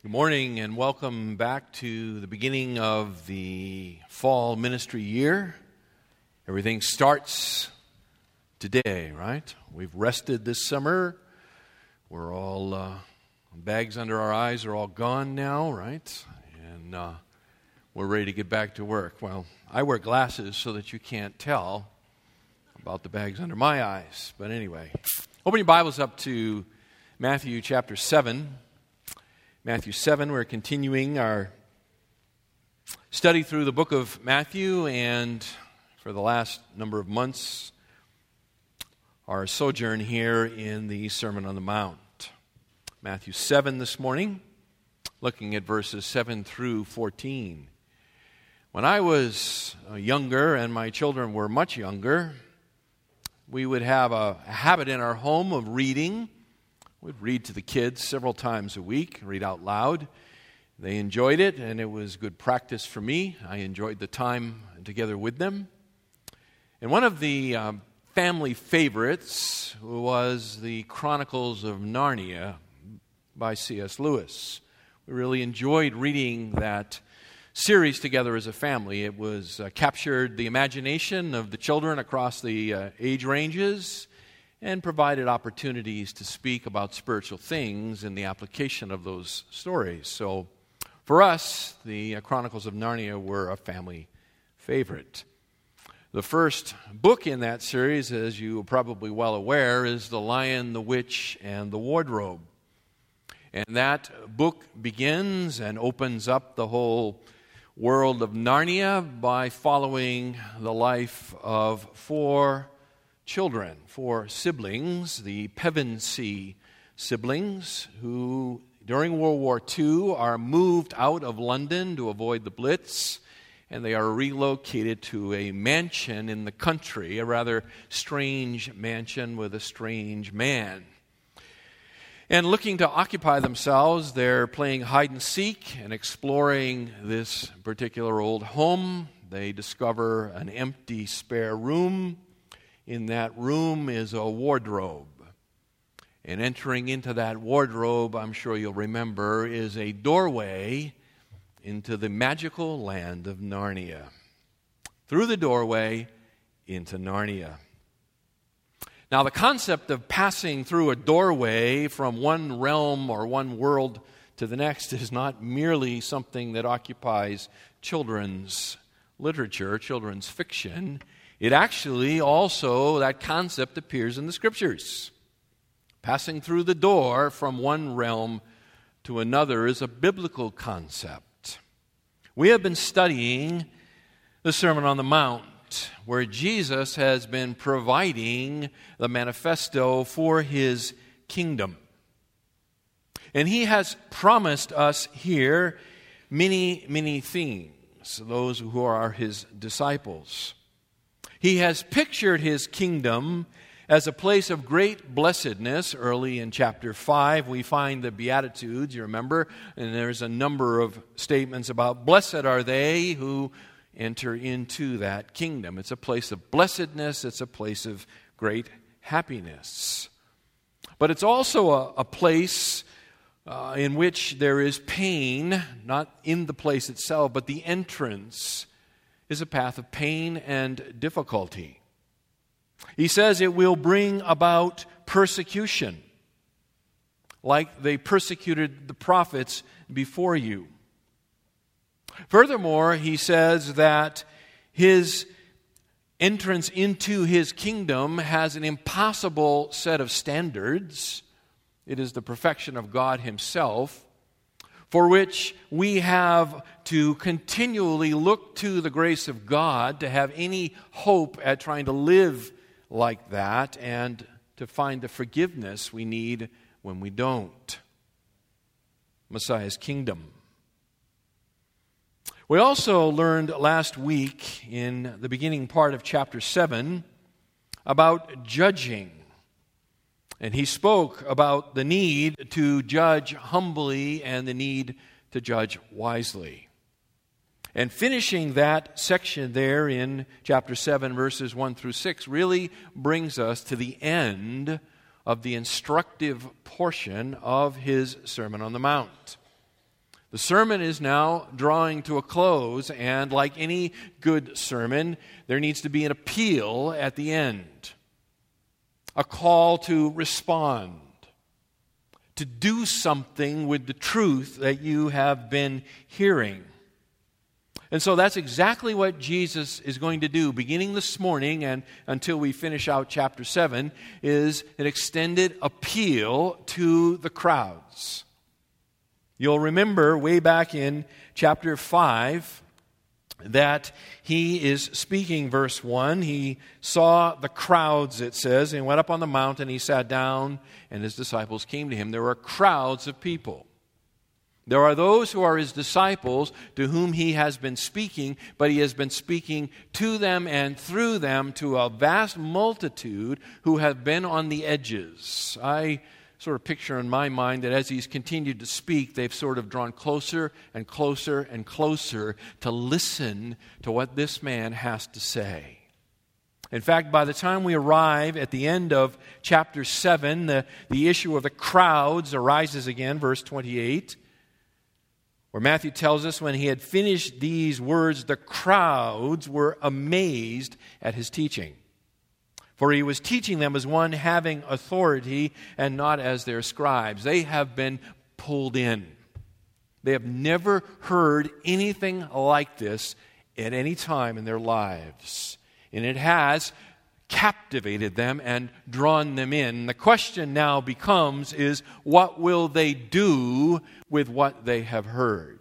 Good morning and welcome back to the beginning of the fall ministry year. Everything starts today, right? We've rested this summer. We're all, uh, bags under our eyes are all gone now, right? And uh, we're ready to get back to work. Well, I wear glasses so that you can't tell about the bags under my eyes. But anyway, open your Bibles up to Matthew chapter 7. Matthew 7, we're continuing our study through the book of Matthew, and for the last number of months, our sojourn here in the Sermon on the Mount. Matthew 7 this morning, looking at verses 7 through 14. When I was uh, younger and my children were much younger, we would have a habit in our home of reading We'd read to the kids several times a week, read out loud. They enjoyed it, and it was good practice for me. I enjoyed the time together with them. And one of the um, family favorites was the Chronicles of Narnia by C.S. Lewis. We really enjoyed reading that series together as a family. It was uh, captured the imagination of the children across the uh, age ranges and provided opportunities to speak about spiritual things and the application of those stories. So, for us, the uh, Chronicles of Narnia were a family favorite. The first book in that series, as you are probably well aware, is The Lion, the Witch, and the Wardrobe. And that book begins and opens up the whole world of Narnia by following the life of four children, four siblings, the Pevensie siblings, who during World War II are moved out of London to avoid the Blitz, and they are relocated to a mansion in the country, a rather strange mansion with a strange man. And looking to occupy themselves, they're playing hide and seek and exploring this particular old home. They discover an empty spare room in that room is a wardrobe. And entering into that wardrobe, I'm sure you'll remember, is a doorway into the magical land of Narnia. Through the doorway into Narnia. Now, the concept of passing through a doorway from one realm or one world to the next is not merely something that occupies children's literature, children's fiction. It actually also, that concept appears in the scriptures. Passing through the door from one realm to another is a biblical concept. We have been studying the Sermon on the Mount, where Jesus has been providing the manifesto for his kingdom. And he has promised us here many, many things, those who are his disciples. He has pictured his kingdom as a place of great blessedness. Early in chapter 5, we find the Beatitudes, you remember, and there's a number of statements about blessed are they who enter into that kingdom. It's a place of blessedness, it's a place of great happiness. But it's also a, a place uh, in which there is pain, not in the place itself, but the entrance is a path of pain and difficulty. He says it will bring about persecution, like they persecuted the prophets before you. Furthermore, he says that his entrance into his kingdom has an impossible set of standards. It is the perfection of God Himself for which we have to continually look to the grace of God to have any hope at trying to live like that and to find the forgiveness we need when we don't. Messiah's kingdom. We also learned last week in the beginning part of chapter 7 about judging and he spoke about the need to judge humbly and the need to judge wisely. And finishing that section there in chapter 7, verses 1 through 6, really brings us to the end of the instructive portion of his Sermon on the Mount. The sermon is now drawing to a close, and like any good sermon, there needs to be an appeal at the end, a call to respond, to do something with the truth that you have been hearing. And so that's exactly what Jesus is going to do beginning this morning and until we finish out chapter 7 is an extended appeal to the crowds. You'll remember way back in chapter 5 that he is speaking, verse 1. He saw the crowds, it says, and went up on the mountain. He sat down, and his disciples came to him. There were crowds of people. There are those who are his disciples to whom he has been speaking, but he has been speaking to them and through them to a vast multitude who have been on the edges. I sort of picture in my mind that as he's continued to speak, they've sort of drawn closer and closer and closer to listen to what this man has to say. In fact, by the time we arrive at the end of chapter 7, the, the issue of the crowds arises again, verse 28 where Matthew tells us when he had finished these words, the crowds were amazed at his teaching. For he was teaching them as one having authority and not as their scribes. They have been pulled in. They have never heard anything like this at any time in their lives. And it has captivated them and drawn them in. The question now becomes is what will they do with what they have heard?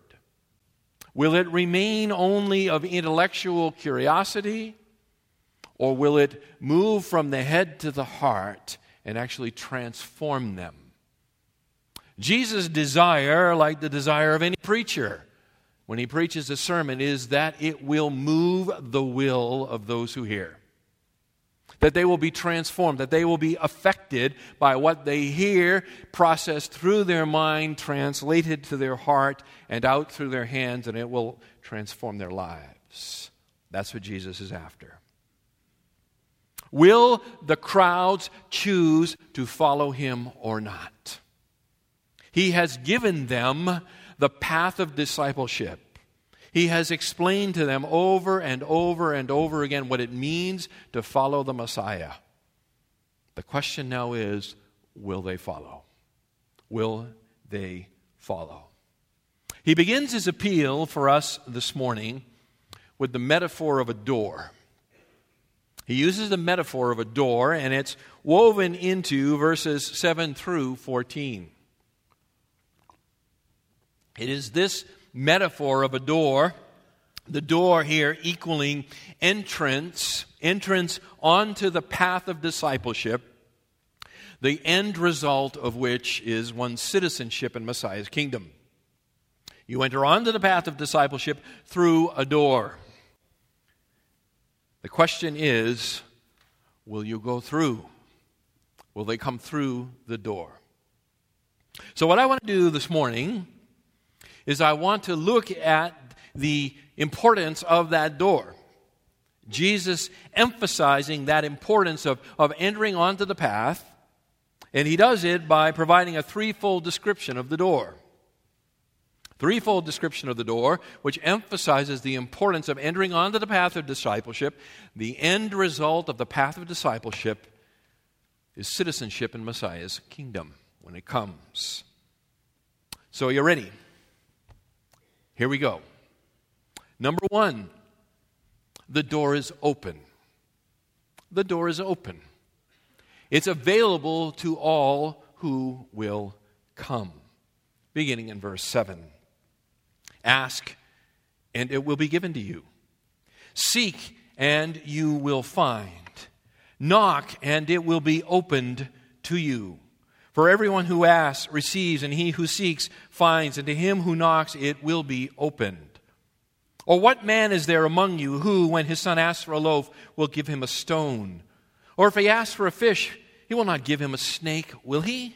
Will it remain only of intellectual curiosity or will it move from the head to the heart and actually transform them? Jesus' desire, like the desire of any preacher, when he preaches a sermon, is that it will move the will of those who hear that they will be transformed, that they will be affected by what they hear, processed through their mind, translated to their heart, and out through their hands, and it will transform their lives. That's what Jesus is after. Will the crowds choose to follow him or not? He has given them the path of discipleship. He has explained to them over and over and over again what it means to follow the Messiah. The question now is will they follow? Will they follow? He begins his appeal for us this morning with the metaphor of a door. He uses the metaphor of a door, and it's woven into verses 7 through 14. It is this metaphor of a door, the door here equaling entrance, entrance onto the path of discipleship, the end result of which is one's citizenship in Messiah's kingdom. You enter onto the path of discipleship through a door. The question is will you go through? Will they come through the door? So, what I want to do this morning is I want to look at the importance of that door. Jesus emphasizing that importance of, of entering onto the path, and he does it by providing a threefold description of the door. Threefold description of the door, which emphasizes the importance of entering onto the path of discipleship. The end result of the path of discipleship is citizenship in Messiah's kingdom when it comes. So, are you ready? Here we go. Number one, the door is open. The door is open. It's available to all who will come. Beginning in verse 7. Ask, and it will be given to you. Seek, and you will find. Knock, and it will be opened to you. For everyone who asks receives, and he who seeks finds, and to him who knocks it will be opened. Or what man is there among you who, when his son asks for a loaf, will give him a stone? Or if he asks for a fish, he will not give him a snake, will he?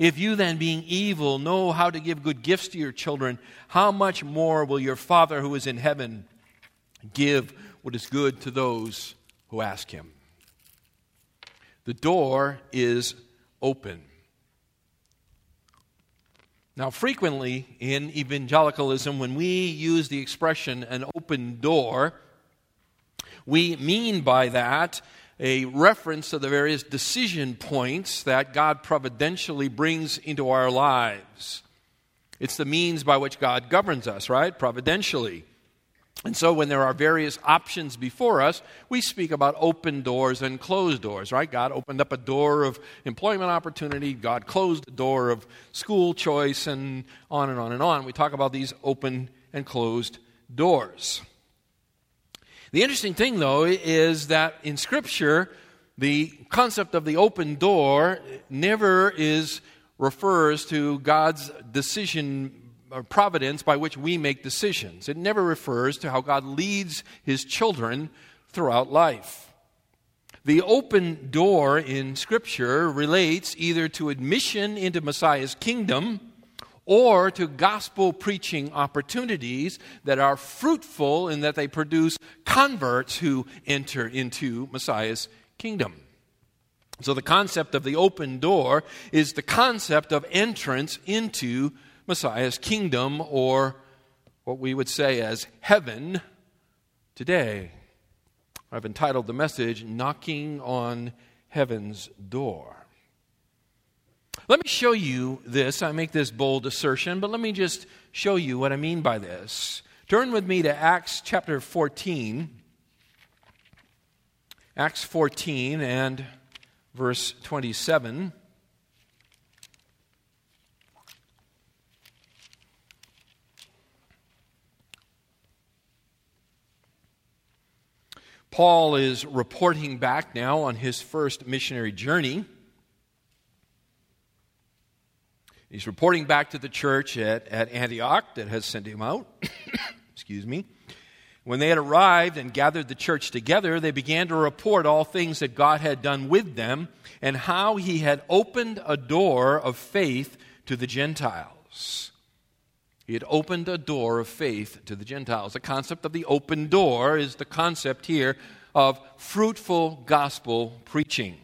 If you then, being evil, know how to give good gifts to your children, how much more will your Father who is in heaven give what is good to those who ask him? The door is open. Now, frequently in evangelicalism, when we use the expression an open door, we mean by that a reference to the various decision points that God providentially brings into our lives. It's the means by which God governs us, right? Providentially. And so, when there are various options before us, we speak about open doors and closed doors, right? God opened up a door of employment opportunity, God closed a door of school choice, and on and on and on. We talk about these open and closed doors. The interesting thing, though, is that in Scripture, the concept of the open door never is refers to God's decision or providence by which we make decisions. It never refers to how God leads his children throughout life. The open door in Scripture relates either to admission into Messiah's kingdom or to gospel preaching opportunities that are fruitful in that they produce converts who enter into Messiah's kingdom. So, the concept of the open door is the concept of entrance into Messiah's kingdom, or what we would say as heaven today. I've entitled the message, Knocking on Heaven's Door. Let me show you this. I make this bold assertion, but let me just show you what I mean by this. Turn with me to Acts chapter 14. Acts 14 and verse 27. Paul is reporting back now on his first missionary journey. He's reporting back to the church at, at Antioch that has sent him out. Excuse me. When they had arrived and gathered the church together, they began to report all things that God had done with them and how he had opened a door of faith to the Gentiles. He had opened a door of faith to the Gentiles. The concept of the open door is the concept here of fruitful gospel preaching.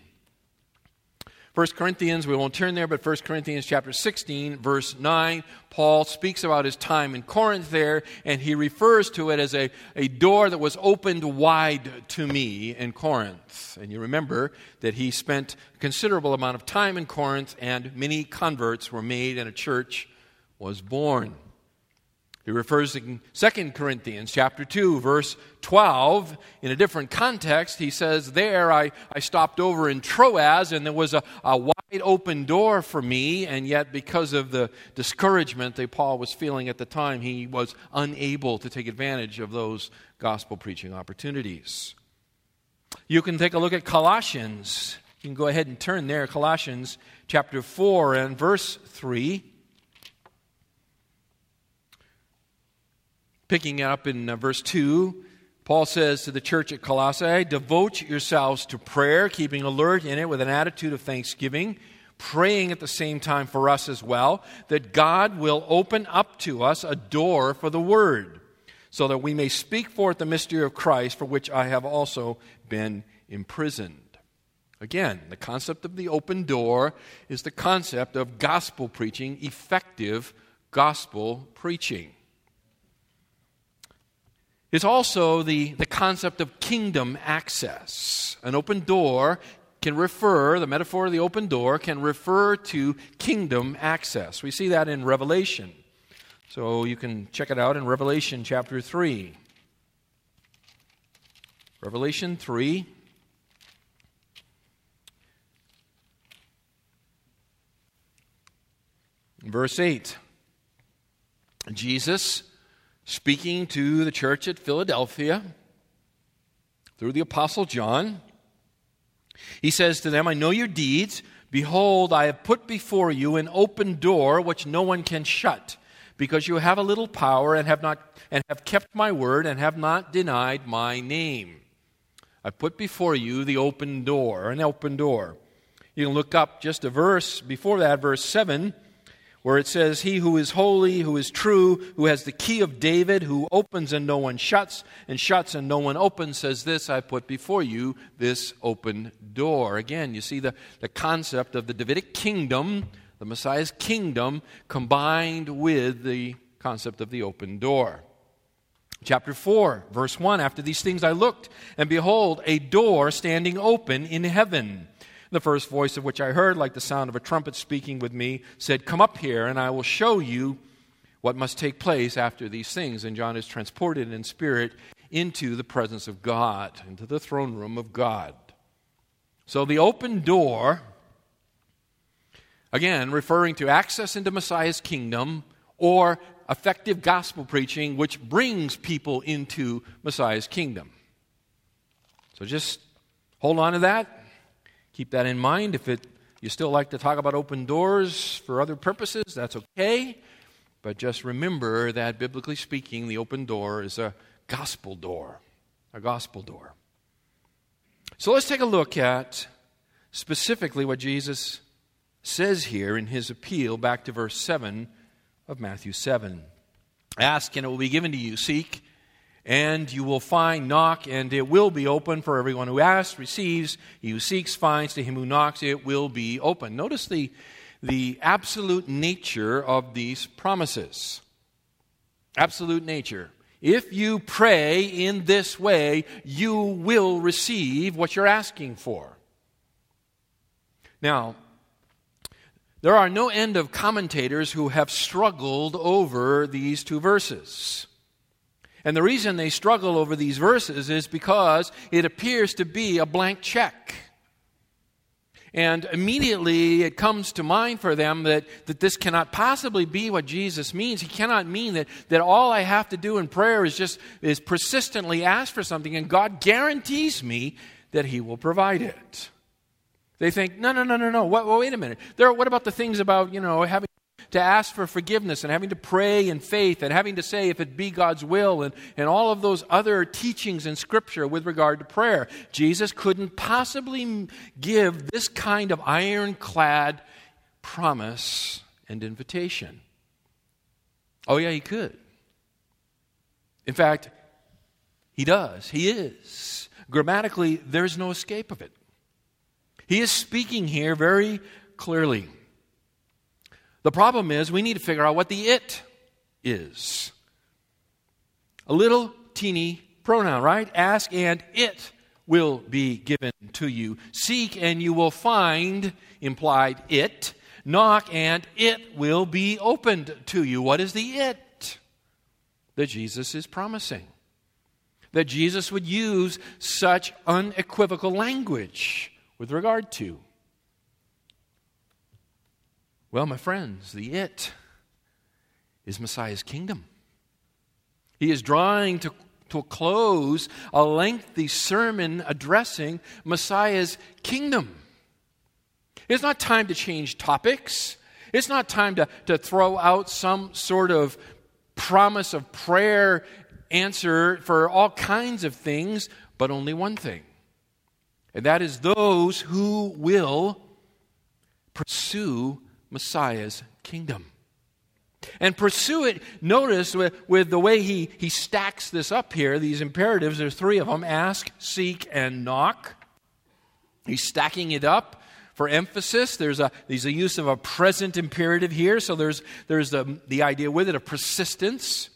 1 Corinthians, we won't turn there, but 1 Corinthians chapter 16, verse 9, Paul speaks about his time in Corinth there, and he refers to it as a, a door that was opened wide to me in Corinth. And you remember that he spent a considerable amount of time in Corinth, and many converts were made, and a church was born. He refers to 2 Corinthians chapter 2, verse 12. In a different context, he says, There I, I stopped over in Troas, and there was a, a wide open door for me, and yet because of the discouragement that Paul was feeling at the time, he was unable to take advantage of those gospel preaching opportunities. You can take a look at Colossians. You can go ahead and turn there, Colossians chapter 4 and verse 3. Picking up in uh, verse 2, Paul says to the church at Colossae, Devote yourselves to prayer, keeping alert in it with an attitude of thanksgiving, praying at the same time for us as well, that God will open up to us a door for the word, so that we may speak forth the mystery of Christ, for which I have also been imprisoned. Again, the concept of the open door is the concept of gospel preaching, effective gospel preaching. It's also the, the concept of kingdom access. An open door can refer, the metaphor of the open door can refer to kingdom access. We see that in Revelation. So you can check it out in Revelation chapter 3. Revelation 3. Verse 8. Jesus speaking to the church at Philadelphia through the Apostle John. He says to them, I know your deeds. Behold, I have put before you an open door which no one can shut, because you have a little power and have not and have kept my word and have not denied my name. I put before you the open door, an open door. You can look up just a verse before that, verse 7 where it says, He who is holy, who is true, who has the key of David, who opens and no one shuts, and shuts and no one opens, says, This I put before you, this open door. Again, you see the, the concept of the Davidic kingdom, the Messiah's kingdom combined with the concept of the open door. Chapter 4, verse 1 After these things I looked, and behold, a door standing open in heaven. The first voice of which I heard, like the sound of a trumpet speaking with me, said, Come up here, and I will show you what must take place after these things. And John is transported in spirit into the presence of God, into the throne room of God. So the open door, again, referring to access into Messiah's kingdom or effective gospel preaching, which brings people into Messiah's kingdom. So just hold on to that. Keep that in mind. If it, you still like to talk about open doors for other purposes, that's okay. But just remember that biblically speaking, the open door is a gospel door. A gospel door. So let's take a look at specifically what Jesus says here in his appeal back to verse 7 of Matthew 7. Ask and it will be given to you. Seek and you will find. Knock and it will be open for everyone who asks, receives. He who seeks finds. To him who knocks, it will be open. Notice the, the absolute nature of these promises. Absolute nature. If you pray in this way, you will receive what you're asking for. Now, there are no end of commentators who have struggled over these two verses. And the reason they struggle over these verses is because it appears to be a blank check. And immediately it comes to mind for them that, that this cannot possibly be what Jesus means. He cannot mean that, that all I have to do in prayer is just is persistently ask for something and God guarantees me that He will provide it. They think, no, no, no, no, no. What, wait a minute. There, what about the things about, you know, having to ask for forgiveness and having to pray in faith and having to say if it be God's will and, and all of those other teachings in Scripture with regard to prayer? Jesus couldn't possibly give this kind of ironclad promise and invitation. Oh, yeah, he could. In fact, he does. He is. Grammatically, there's no escape of it. He is speaking here very clearly. The problem is we need to figure out what the it is. A little teeny pronoun, right? Ask and it will be given to you. Seek and you will find, implied it. Knock and it will be opened to you. What is the it that Jesus is promising? That Jesus would use such unequivocal language with regard to? Well, my friends, the it is Messiah's kingdom. He is drawing to, to a close a lengthy sermon addressing Messiah's kingdom. It's not time to change topics. It's not time to, to throw out some sort of promise of prayer answer for all kinds of things, but only one thing and that is those who will pursue Messiah's kingdom. And pursue it, notice with, with the way he, he stacks this up here, these imperatives, there's three of them ask, seek, and knock. He's stacking it up for emphasis. There's a, there's a use of a present imperative here, so there's, there's the, the idea with it of persistence.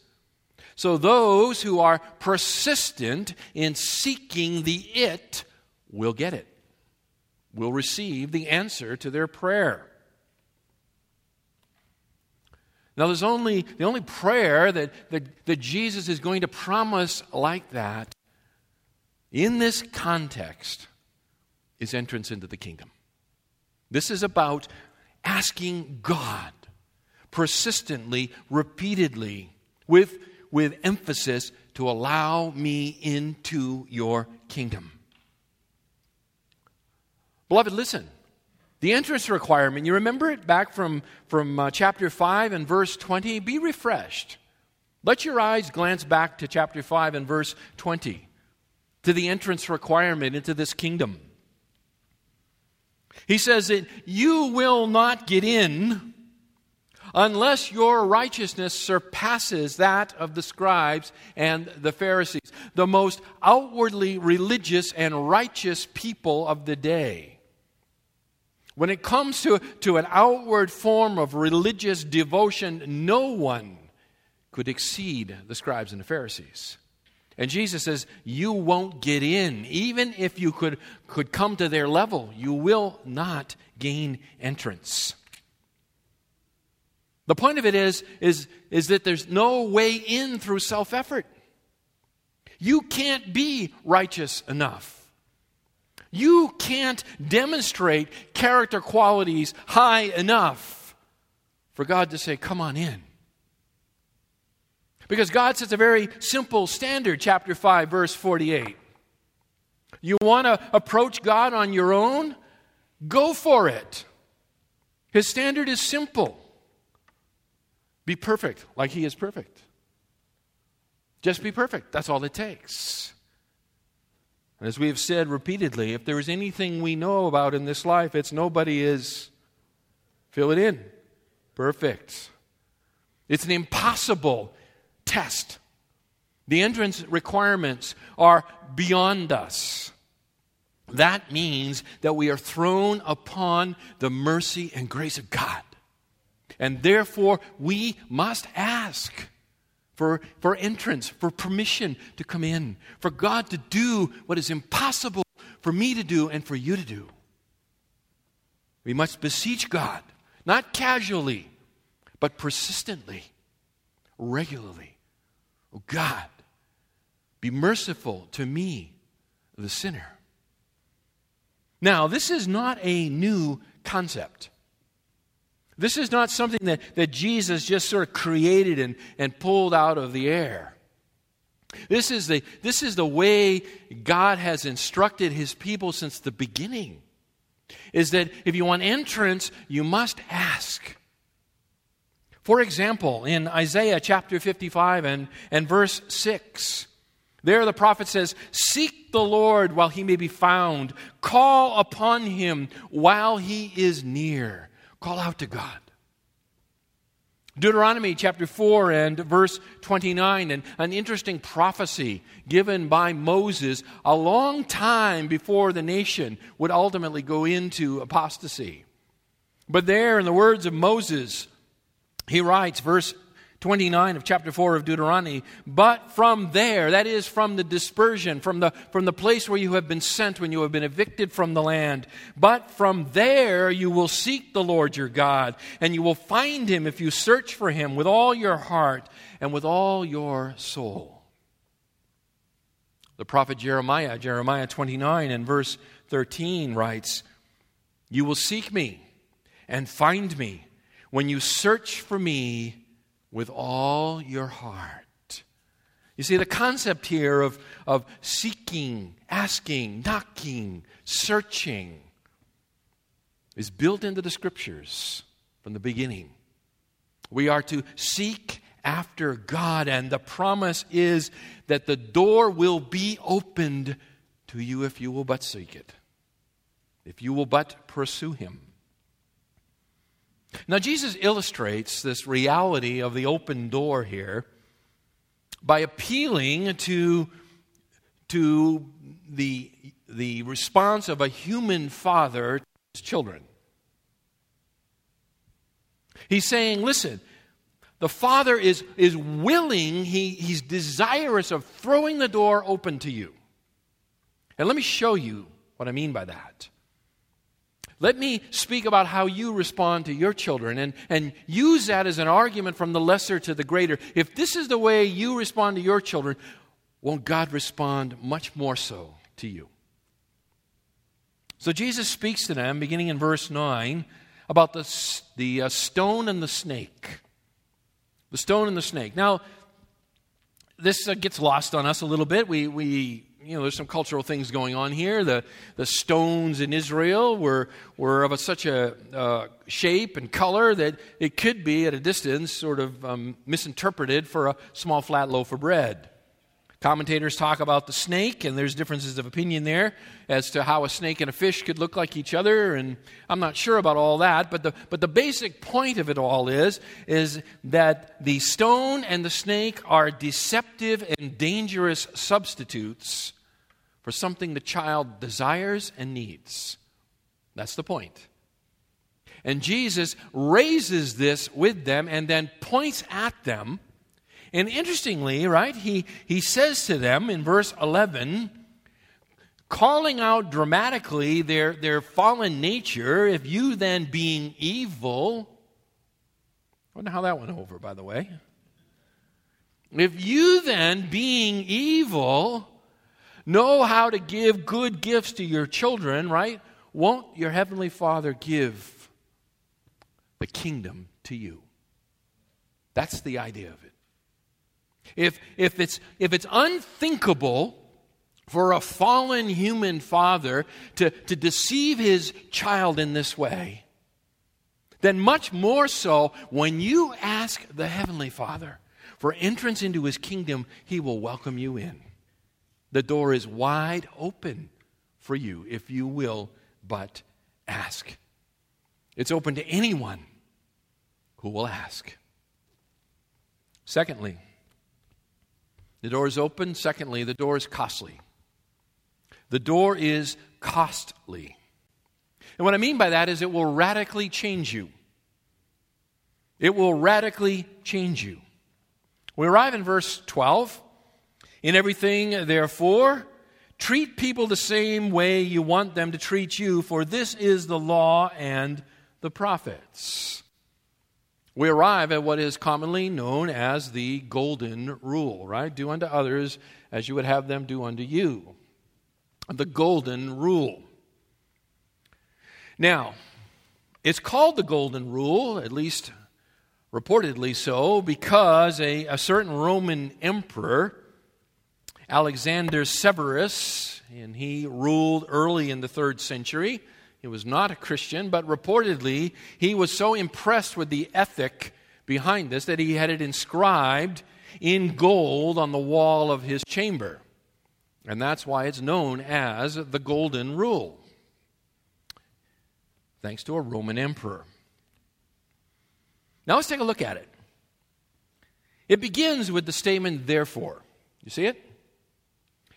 So those who are persistent in seeking the it will get it, will receive the answer to their prayer. Now, there's only the only prayer that, that, that Jesus is going to promise like that in this context is entrance into the kingdom. This is about asking God persistently, repeatedly, with, with emphasis to allow me into your kingdom. Beloved, listen. The entrance requirement, you remember it back from, from uh, chapter 5 and verse 20? Be refreshed. Let your eyes glance back to chapter 5 and verse 20, to the entrance requirement into this kingdom. He says that you will not get in unless your righteousness surpasses that of the scribes and the Pharisees, the most outwardly religious and righteous people of the day. When it comes to, to an outward form of religious devotion, no one could exceed the scribes and the Pharisees. And Jesus says, You won't get in. Even if you could, could come to their level, you will not gain entrance. The point of it is, is, is that there's no way in through self effort. You can't be righteous enough. You can't demonstrate character qualities high enough for God to say, Come on in. Because God sets a very simple standard, chapter 5, verse 48. You want to approach God on your own? Go for it. His standard is simple be perfect like He is perfect. Just be perfect. That's all it takes. And as we have said repeatedly, if there is anything we know about in this life, it's nobody is, fill it in, perfect. It's an impossible test. The entrance requirements are beyond us. That means that we are thrown upon the mercy and grace of God. And therefore, we must ask for, for entrance, for permission to come in, for God to do what is impossible for me to do and for you to do. We must beseech God, not casually, but persistently, regularly. Oh God, be merciful to me, the sinner. Now, this is not a new concept. This is not something that, that Jesus just sort of created and, and pulled out of the air. This is, the, this is the way God has instructed his people since the beginning. Is that if you want entrance, you must ask. For example, in Isaiah chapter 55 and, and verse 6, there the prophet says, Seek the Lord while he may be found, call upon him while he is near. Call out to God. Deuteronomy chapter 4 and verse 29, and an interesting prophecy given by Moses a long time before the nation would ultimately go into apostasy. But there, in the words of Moses, he writes, verse 29 of chapter 4 of Deuteronomy. But from there, that is from the dispersion, from the, from the place where you have been sent when you have been evicted from the land, but from there you will seek the Lord your God, and you will find him if you search for him with all your heart and with all your soul. The prophet Jeremiah, Jeremiah 29 and verse 13 writes, You will seek me and find me when you search for me with all your heart. You see, the concept here of, of seeking, asking, knocking, searching is built into the scriptures from the beginning. We are to seek after God, and the promise is that the door will be opened to you if you will but seek it, if you will but pursue Him. Now, Jesus illustrates this reality of the open door here by appealing to, to the, the response of a human father to his children. He's saying, listen, the father is, is willing, he, he's desirous of throwing the door open to you. And let me show you what I mean by that. Let me speak about how you respond to your children and, and use that as an argument from the lesser to the greater. If this is the way you respond to your children, won't God respond much more so to you? So Jesus speaks to them, beginning in verse 9, about the, the uh, stone and the snake. The stone and the snake. Now, this uh, gets lost on us a little bit. We, we you know, there's some cultural things going on here. The, the stones in Israel were, were of a, such a uh, shape and color that it could be, at a distance, sort of um, misinterpreted for a small flat loaf of bread. Commentators talk about the snake, and there's differences of opinion there as to how a snake and a fish could look like each other, and I'm not sure about all that. But the, but the basic point of it all is, is that the stone and the snake are deceptive and dangerous substitutes for something the child desires and needs. That's the point. And Jesus raises this with them and then points at them. And interestingly, right, he, he says to them in verse 11, calling out dramatically their, their fallen nature, if you then being evil, I wonder how that went over, by the way. If you then, being evil, know how to give good gifts to your children, right? Won't your heavenly Father give the kingdom to you? That's the idea of it. If, if, it's, if it's unthinkable for a fallen human father to, to deceive his child in this way, then much more so when you ask the Heavenly Father for entrance into his kingdom, he will welcome you in. The door is wide open for you if you will but ask. It's open to anyone who will ask. Secondly, the door is open. Secondly, the door is costly. The door is costly. And what I mean by that is it will radically change you. It will radically change you. We arrive in verse 12. In everything, therefore, treat people the same way you want them to treat you, for this is the law and the prophets. We arrive at what is commonly known as the golden rule, right? Do unto others as you would have them do unto you. The golden rule. Now, it's called the golden rule, at least reportedly so, because a, a certain Roman emperor Alexander Severus, and he ruled early in the third century. He was not a Christian, but reportedly he was so impressed with the ethic behind this that he had it inscribed in gold on the wall of his chamber. And that's why it's known as the Golden Rule, thanks to a Roman emperor. Now let's take a look at it. It begins with the statement, therefore. You see it?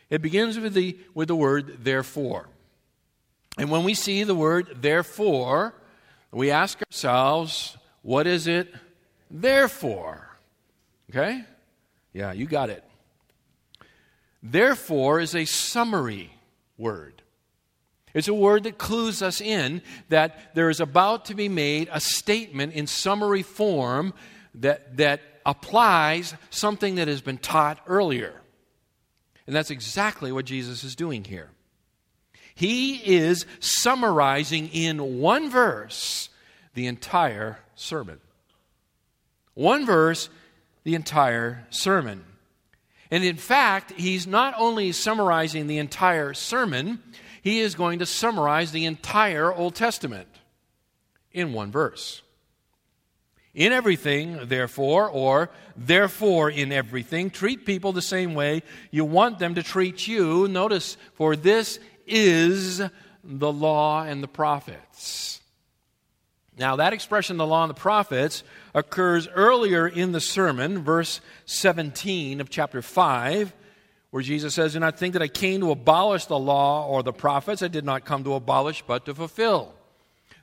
It begins with the, with the word therefore. And when we see the word therefore, we ask ourselves, what is it therefore? Okay? Yeah, you got it. Therefore is a summary word. It's a word that clues us in that there is about to be made a statement in summary form that, that applies something that has been taught earlier. And that's exactly what Jesus is doing here. He is summarizing in one verse the entire sermon. One verse, the entire sermon. And in fact, he's not only summarizing the entire sermon, he is going to summarize the entire Old Testament in one verse. In everything, therefore, or therefore in everything, treat people the same way you want them to treat you. Notice, for this is the law and the prophets. Now, that expression, the law and the prophets, occurs earlier in the sermon, verse 17 of chapter 5, where Jesus says, Do not think that I came to abolish the law or the prophets. I did not come to abolish, but to fulfill.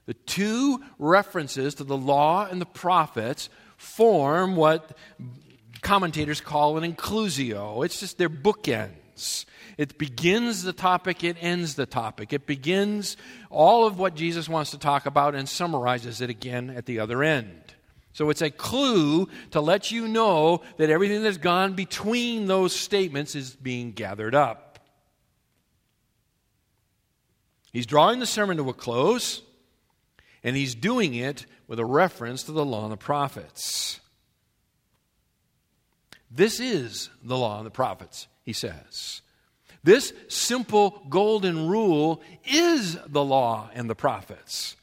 The two references to the law and the prophets form what commentators call an inclusio. It's just their bookends. It begins the topic, it ends the topic. It begins all of what Jesus wants to talk about and summarizes it again at the other end. So it's a clue to let you know that everything that's gone between those statements is being gathered up. He's drawing the sermon to a close. And he's doing it with a reference to the law and the prophets. This is the law and the prophets, he says. This simple golden rule is the law and the prophets.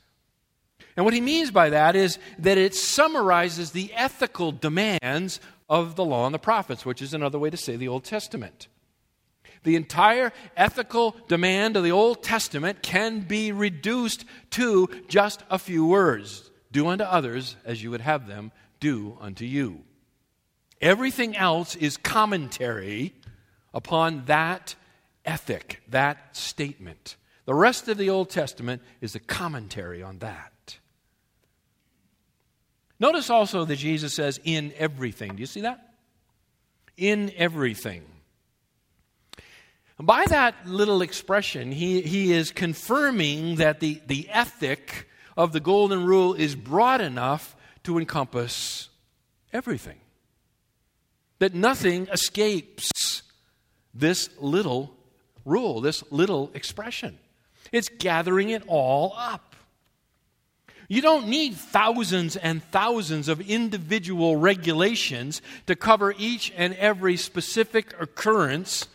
And what he means by that is that it summarizes the ethical demands of the law and the prophets, which is another way to say the Old Testament. The entire ethical demand of the Old Testament can be reduced to just a few words Do unto others as you would have them do unto you. Everything else is commentary upon that ethic, that statement. The rest of the Old Testament is a commentary on that. Notice also that Jesus says, in everything. Do you see that? In everything. By that little expression, he, he is confirming that the, the ethic of the Golden Rule is broad enough to encompass everything. That nothing escapes this little rule, this little expression. It's gathering it all up. You don't need thousands and thousands of individual regulations to cover each and every specific occurrence.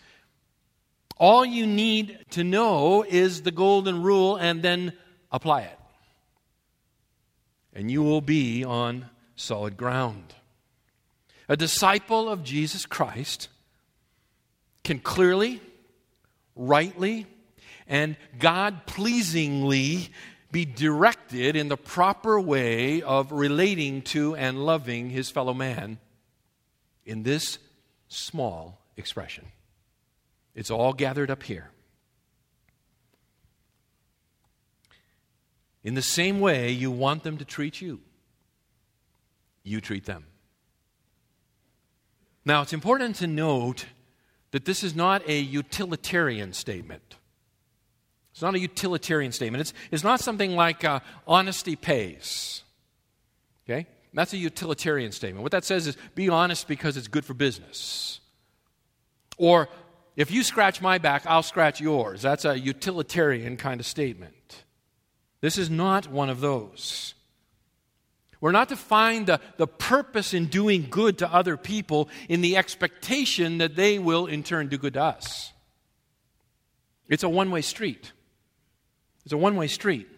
All you need to know is the golden rule and then apply it. And you will be on solid ground. A disciple of Jesus Christ can clearly, rightly, and God pleasingly be directed in the proper way of relating to and loving his fellow man in this small expression. It's all gathered up here. In the same way you want them to treat you, you treat them. Now, it's important to note that this is not a utilitarian statement. It's not a utilitarian statement. It's, it's not something like uh, honesty pays. Okay? That's a utilitarian statement. What that says is be honest because it's good for business. Or if you scratch my back, I'll scratch yours. That's a utilitarian kind of statement. This is not one of those. We're not to find the, the purpose in doing good to other people in the expectation that they will in turn do good to us. It's a one way street. It's a one way street.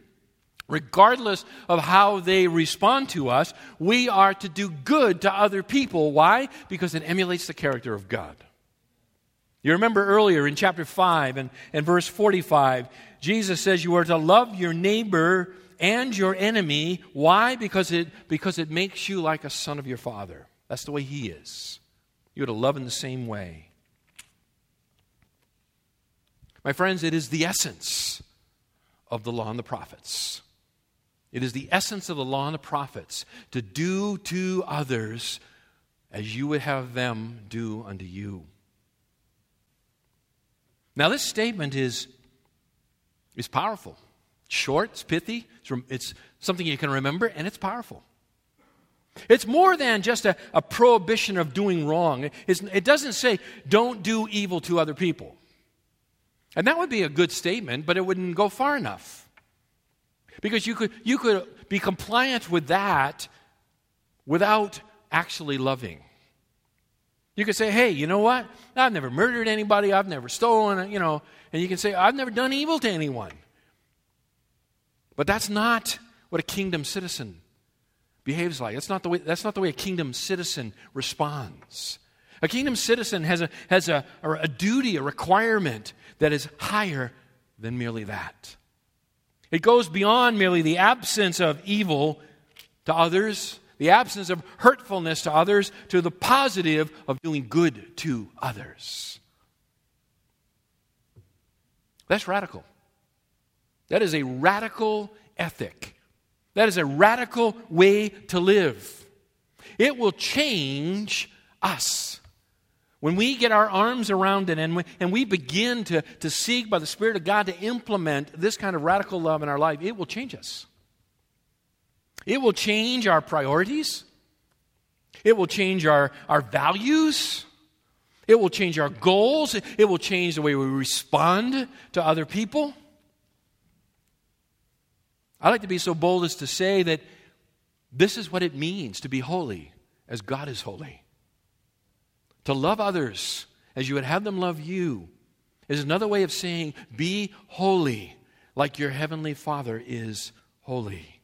Regardless of how they respond to us, we are to do good to other people. Why? Because it emulates the character of God. You remember earlier in chapter 5 and, and verse 45, Jesus says you are to love your neighbor and your enemy. Why? Because it, because it makes you like a son of your father. That's the way he is. You're to love in the same way. My friends, it is the essence of the law and the prophets. It is the essence of the law and the prophets to do to others as you would have them do unto you. Now, this statement is, is powerful. Short, it's pithy, it's, it's something you can remember, and it's powerful. It's more than just a, a prohibition of doing wrong. It doesn't say, don't do evil to other people. And that would be a good statement, but it wouldn't go far enough. Because you could, you could be compliant with that without actually loving. You could say, hey, you know what? I've never murdered anybody. I've never stolen, you know. And you can say, I've never done evil to anyone. But that's not what a kingdom citizen behaves like. That's not the way, that's not the way a kingdom citizen responds. A kingdom citizen has, a, has a, a duty, a requirement that is higher than merely that. It goes beyond merely the absence of evil to others, the absence of hurtfulness to others, to the positive of doing good to others. That's radical. That is a radical ethic. That is a radical way to live. It will change us. When we get our arms around it and we, and we begin to, to seek by the Spirit of God to implement this kind of radical love in our life, it will change us. It will change our priorities. It will change our, our values. It will change our goals. It will change the way we respond to other people. I like to be so bold as to say that this is what it means to be holy as God is holy. To love others as you would have them love you is another way of saying, be holy like your heavenly Father is holy.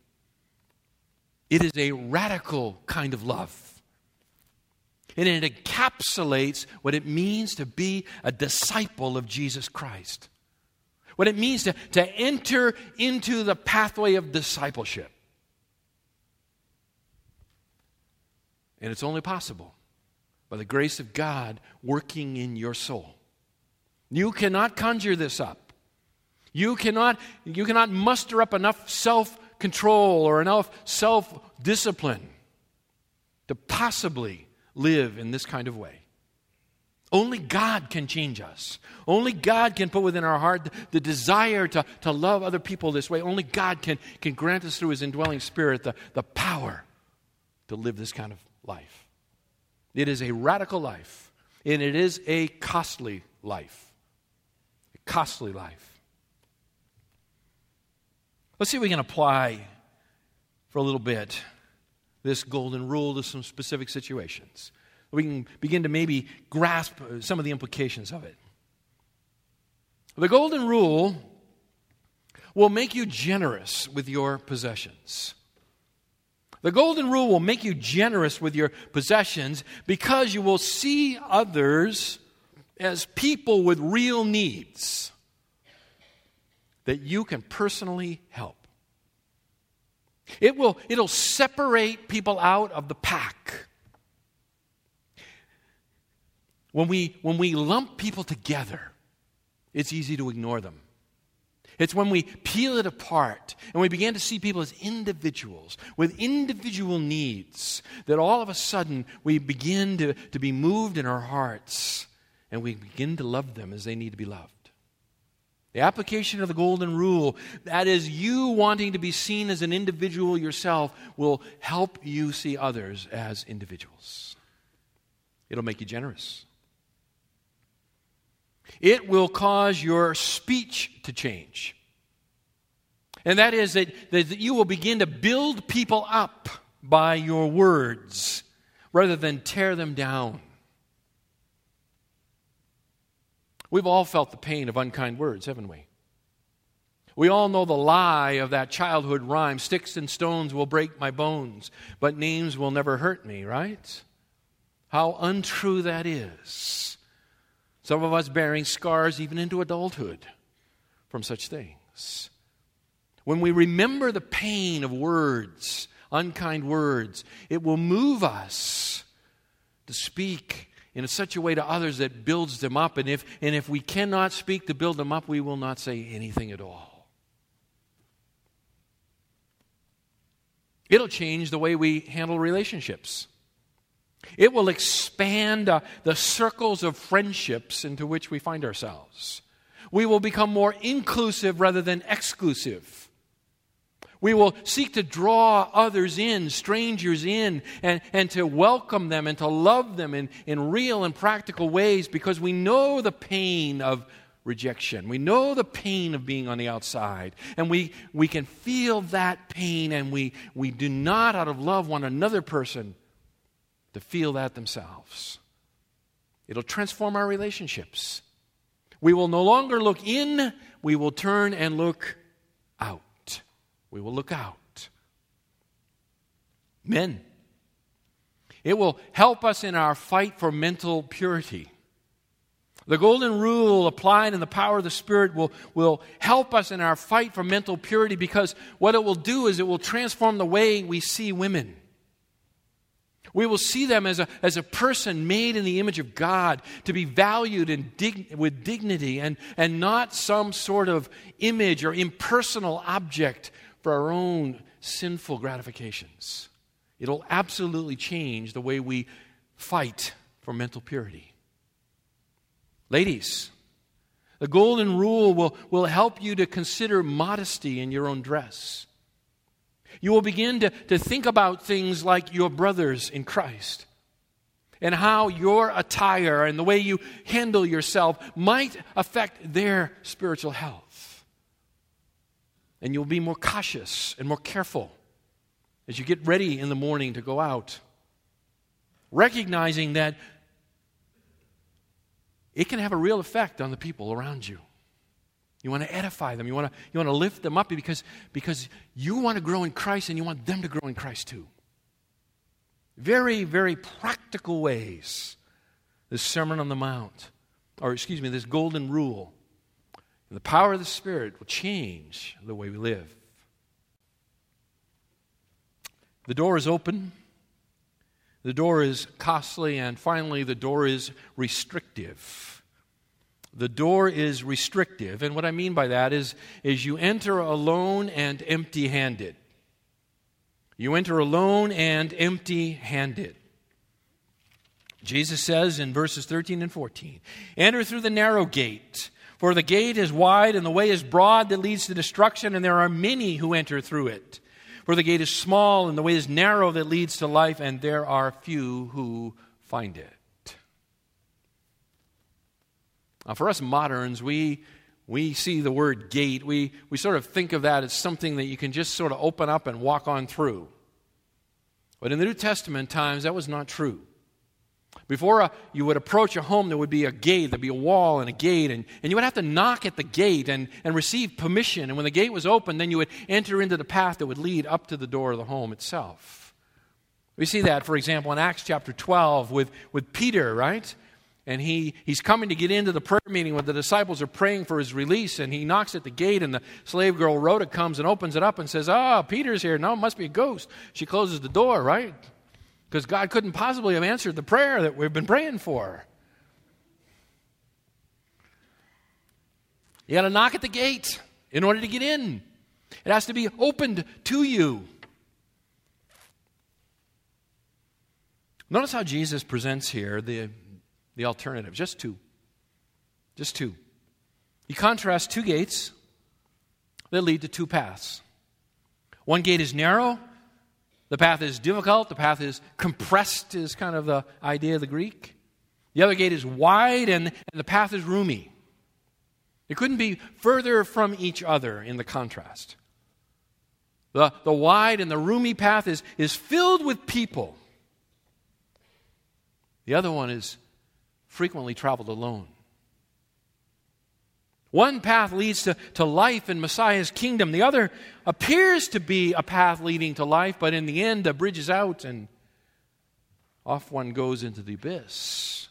It is a radical kind of love. And it encapsulates what it means to be a disciple of Jesus Christ. What it means to, to enter into the pathway of discipleship. And it's only possible by the grace of God working in your soul. You cannot conjure this up. You cannot, you cannot muster up enough self control or enough self discipline to possibly live in this kind of way. Only God can change us. Only God can put within our heart the desire to, to love other people this way. Only God can, can grant us through His indwelling spirit the, the power to live this kind of life. It is a radical life, and it is a costly life. A costly life. Let's see if we can apply for a little bit this golden rule to some specific situations. We can begin to maybe grasp uh, some of the implications of it. The golden rule will make you generous with your possessions. The golden rule will make you generous with your possessions because you will see others as people with real needs that you can personally help. It will it'll separate people out of the pack. When we, when we lump people together, it's easy to ignore them. It's when we peel it apart and we begin to see people as individuals with individual needs that all of a sudden we begin to, to be moved in our hearts and we begin to love them as they need to be loved. The application of the golden rule, that is, you wanting to be seen as an individual yourself, will help you see others as individuals. It'll make you generous. It will cause your speech to change. And that is that, that you will begin to build people up by your words rather than tear them down. We've all felt the pain of unkind words, haven't we? We all know the lie of that childhood rhyme sticks and stones will break my bones, but names will never hurt me, right? How untrue that is. Some of us bearing scars even into adulthood from such things. When we remember the pain of words, unkind words, it will move us to speak in such a way to others that builds them up. And if, and if we cannot speak to build them up, we will not say anything at all. It'll change the way we handle relationships. It will expand uh, the circles of friendships into which we find ourselves. We will become more inclusive rather than exclusive. We will seek to draw others in, strangers in, and, and to welcome them and to love them in, in real and practical ways because we know the pain of rejection. We know the pain of being on the outside. And we, we can feel that pain, and we, we do not, out of love, want another person to feel that themselves. It'll transform our relationships. We will no longer look in, we will turn and look out. We will look out. Men, it will help us in our fight for mental purity. The golden rule applied in the power of the Spirit will, will help us in our fight for mental purity because what it will do is it will transform the way we see women. We will see them as a, as a person made in the image of God, to be valued and dig, with dignity, and, and not some sort of image or impersonal object for our own sinful gratifications. It'll absolutely change the way we fight for mental purity. Ladies, the golden rule will, will help you to consider modesty in your own dress. You will begin to, to think about things like your brothers in Christ and how your attire and the way you handle yourself might affect their spiritual health. And you'll be more cautious and more careful as you get ready in the morning to go out, recognizing that it can have a real effect on the people around you. You want to edify them. You want to, you want to lift them up because, because you want to grow in Christ and you want them to grow in Christ too. Very, very practical ways. This Sermon on the Mount, or excuse me, this golden rule, the power of the Spirit will change the way we live. The door is open. The door is costly, and finally, the door is restrictive. The door is restrictive. And what I mean by that is, is you enter alone and empty handed. You enter alone and empty handed. Jesus says in verses 13 and 14 Enter through the narrow gate, for the gate is wide and the way is broad that leads to destruction, and there are many who enter through it. For the gate is small and the way is narrow that leads to life, and there are few who find it. Now, for us moderns, we, we see the word gate, we, we sort of think of that as something that you can just sort of open up and walk on through. But in the New Testament times, that was not true. Before a, uh, you would approach a home, there would be a gate, there'd be a wall and a gate, and, and you would have to knock at the gate and, and receive permission. And when the gate was open, then you would enter into the path that would lead up to the door of the home itself. We see that, for example, in Acts chapter 12 with, with Peter, right? And he, he's coming to get into the prayer meeting when the disciples are praying for his release, and he knocks at the gate, and the slave girl Rhoda comes and opens it up and says, Ah, oh, Peter's here. No, it must be a ghost. She closes the door, right? because God couldn't possibly have answered the prayer that we've been praying for. You got to knock at the gate in order to get in. It has to be opened to you. Notice how Jesus presents here the, the alternative. Just two. Just two. You contrast two gates that lead to two paths. One gate is narrow, the path is difficult, the path is compressed, is kind of the idea of the Greek. The other gate is wide, and, and the path is roomy. It couldn't be further from each other in the contrast. The, the wide and the roomy path is, is filled with people. The other one is frequently traveled alone. One path leads to, to life in Messiah's kingdom. The other appears to be a path leading to life, but in the end, the bridge is out and off one goes into the abyss.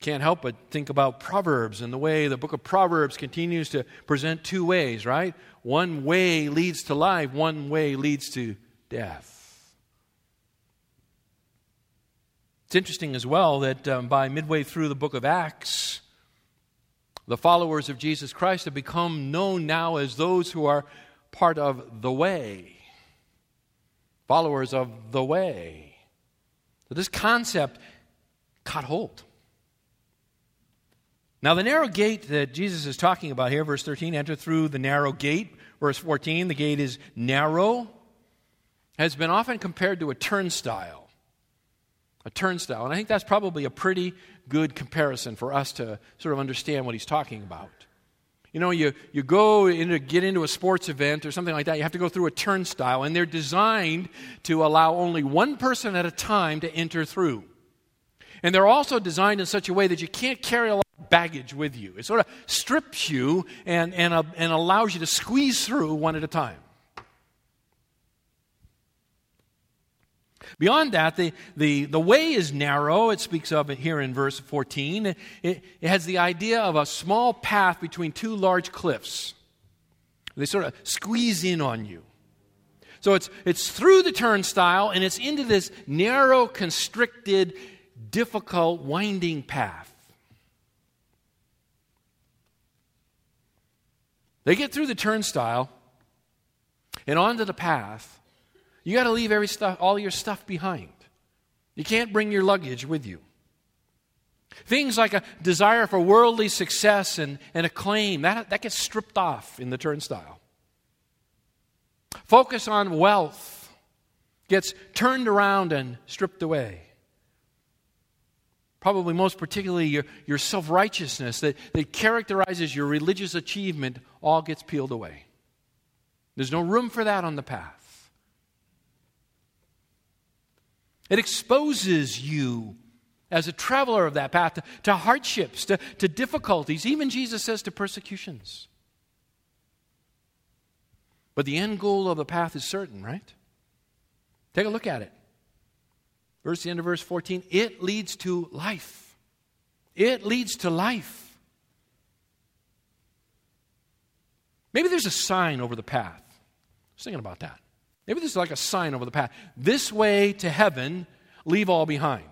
Can't help but think about Proverbs and the way the book of Proverbs continues to present two ways, right? One way leads to life, one way leads to death. It's interesting as well that um, by midway through the book of Acts, the followers of Jesus Christ have become known now as those who are part of the way. Followers of the way. So this concept caught hold. Now, the narrow gate that Jesus is talking about here, verse 13, enter through the narrow gate. Verse 14, the gate is narrow, has been often compared to a turnstile a turnstile. And I think that's probably a pretty good comparison for us to sort of understand what he's talking about. You know, you, you go into, get into a sports event or something like that, you have to go through a turnstile, and they're designed to allow only one person at a time to enter through. And they're also designed in such a way that you can't carry a lot of baggage with you. It sort of strips you and, and, uh, and allows you to squeeze through one at a time. Beyond that, the, the, the way is narrow. It speaks of it here in verse 14. It, it has the idea of a small path between two large cliffs. They sort of squeeze in on you. So it's, it's through the turnstile and it's into this narrow, constricted, difficult, winding path. They get through the turnstile and onto the path, you got to leave every stuff, all your stuff behind. You can't bring your luggage with you. Things like a desire for worldly success and, and acclaim, that, that gets stripped off in the turnstile. Focus on wealth gets turned around and stripped away. Probably most particularly your, your self righteousness that, that characterizes your religious achievement all gets peeled away. There's no room for that on the path. It exposes you as a traveler of that path to, to hardships, to, to difficulties, even Jesus says to persecutions. But the end goal of the path is certain, right? Take a look at it. Verse the end of verse 14, it leads to life. It leads to life. Maybe there's a sign over the path. I was thinking about that. Maybe this is like a sign over the path. This way to heaven, leave all behind.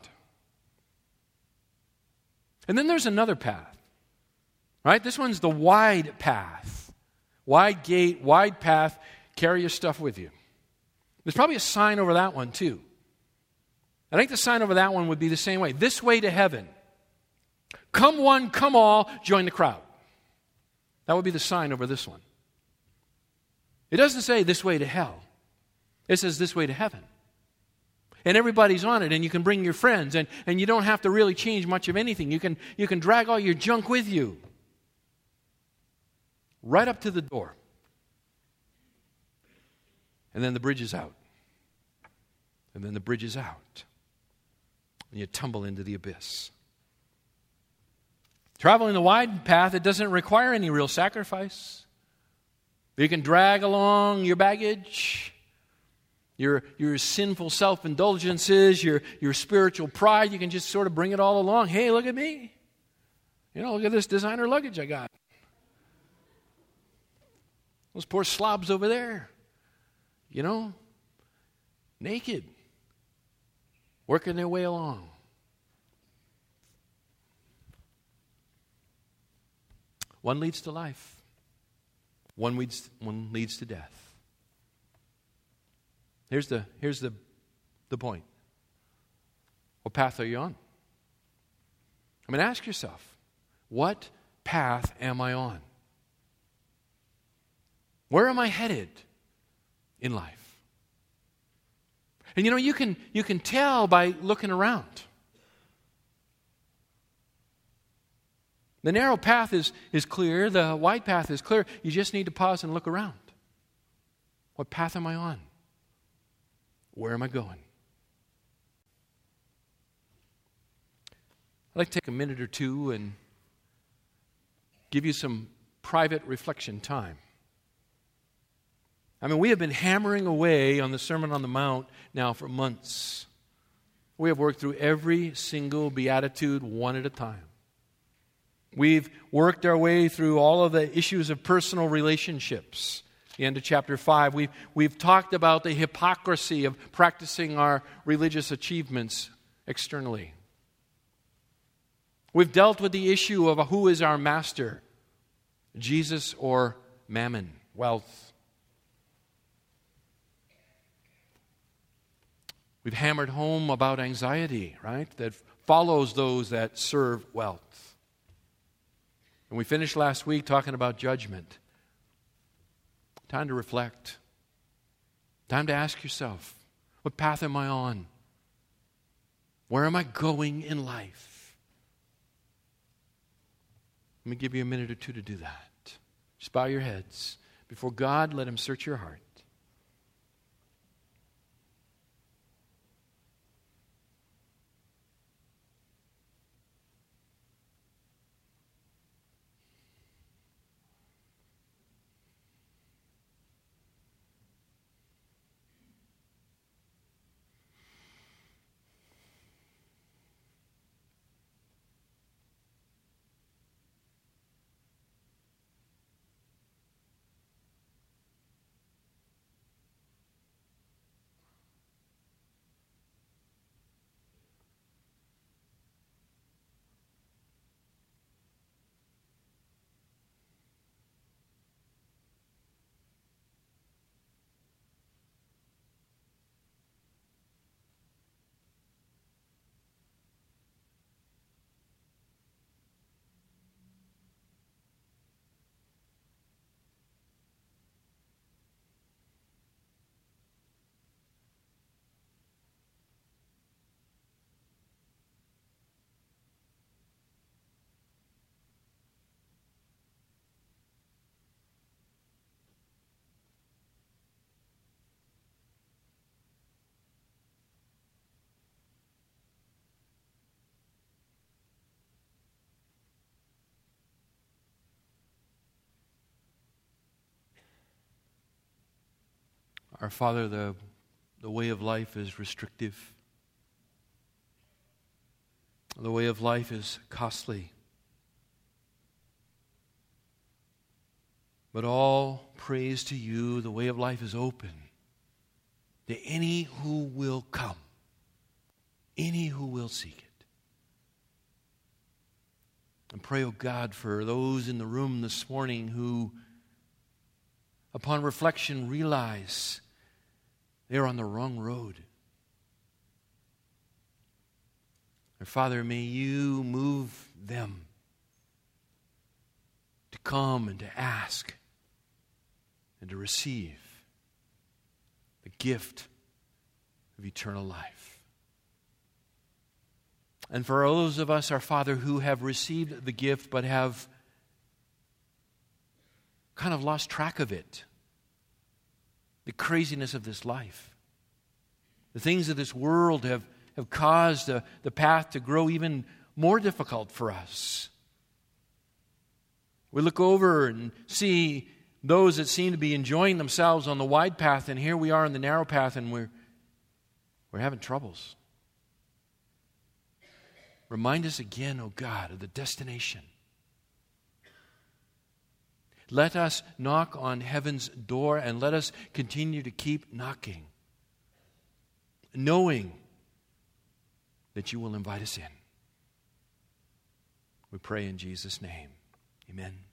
And then there's another path. Right? This one's the wide path. Wide gate, wide path, carry your stuff with you. There's probably a sign over that one too. I think the sign over that one would be the same way this way to heaven. Come one, come all, join the crowd. That would be the sign over this one. It doesn't say this way to hell, it says this way to heaven. And everybody's on it, and you can bring your friends, and, and you don't have to really change much of anything. You can, you can drag all your junk with you right up to the door. And then the bridge is out. And then the bridge is out. And you tumble into the abyss. Traveling the wide path, it doesn't require any real sacrifice. You can drag along your baggage, your, your sinful self indulgences, your, your spiritual pride. You can just sort of bring it all along. Hey, look at me. You know, look at this designer luggage I got. Those poor slobs over there, you know, naked, working their way along. One leads to life, one leads, one leads to death. Here's the, here's the, the point. What path are you on? I mean, ask yourself, what path am I on? Where am I headed in life? And you know, you can, you can tell by looking around. The narrow path is, is clear, the wide path is clear. You just need to pause and look around. What path am I on? Where am I going? I'd like to take a minute or two and give you some private reflection time. I mean, we have been hammering away on the Sermon on the Mount now for months. We have worked through every single beatitude one at a time. We've worked our way through all of the issues of personal relationships. The end of chapter 5. We've, we've talked about the hypocrisy of practicing our religious achievements externally. We've dealt with the issue of who is our master, Jesus or mammon, wealth. We've hammered home about anxiety, right, that follows those that serve wealth. And we finished last week talking about judgment. Time to reflect. Time to ask yourself what path am I on? Where am I going in life? Let me give you a minute or two to do that. Just bow your heads. Before God, let Him search your heart. Our Father, the, the way of life is restrictive. The way of life is costly. But all praise to you, the way of life is open to any who will come, any who will seek it. And pray, O oh God, for those in the room this morning who, upon reflection, realize they're on the wrong road. And Father, may you move them to come and to ask and to receive the gift of eternal life. And for those of us, our Father, who have received the gift but have kind of lost track of it, the craziness of this life, the things of this world have, have caused the, the path to grow even more difficult for us. We look over and see those that seem to be enjoying themselves on the wide path, and here we are on the narrow path, and we're, we're having troubles. Remind us again, O oh God, of the destination. Let us knock on heaven's door and let us continue to keep knocking, knowing that you will invite us in. We pray in Jesus' name. Amen.